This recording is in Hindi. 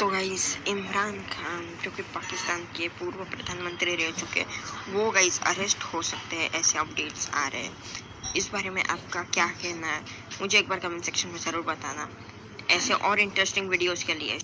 तो गाइस इमरान खान, जो कि पाकिस्तान के पूर्व प्रधानमंत्री रह चुके हैं, वो गाइस अरेस्ट हो सकते हैं, ऐसे अपडेट्स आ रहे हैं। इस बारे में आपका क्या कहना है? मुझे एक बार कमेंट सेक्शन में ज़रूर बताना। ऐसे और इंटरेस्टिंग वीडियोस के लिए।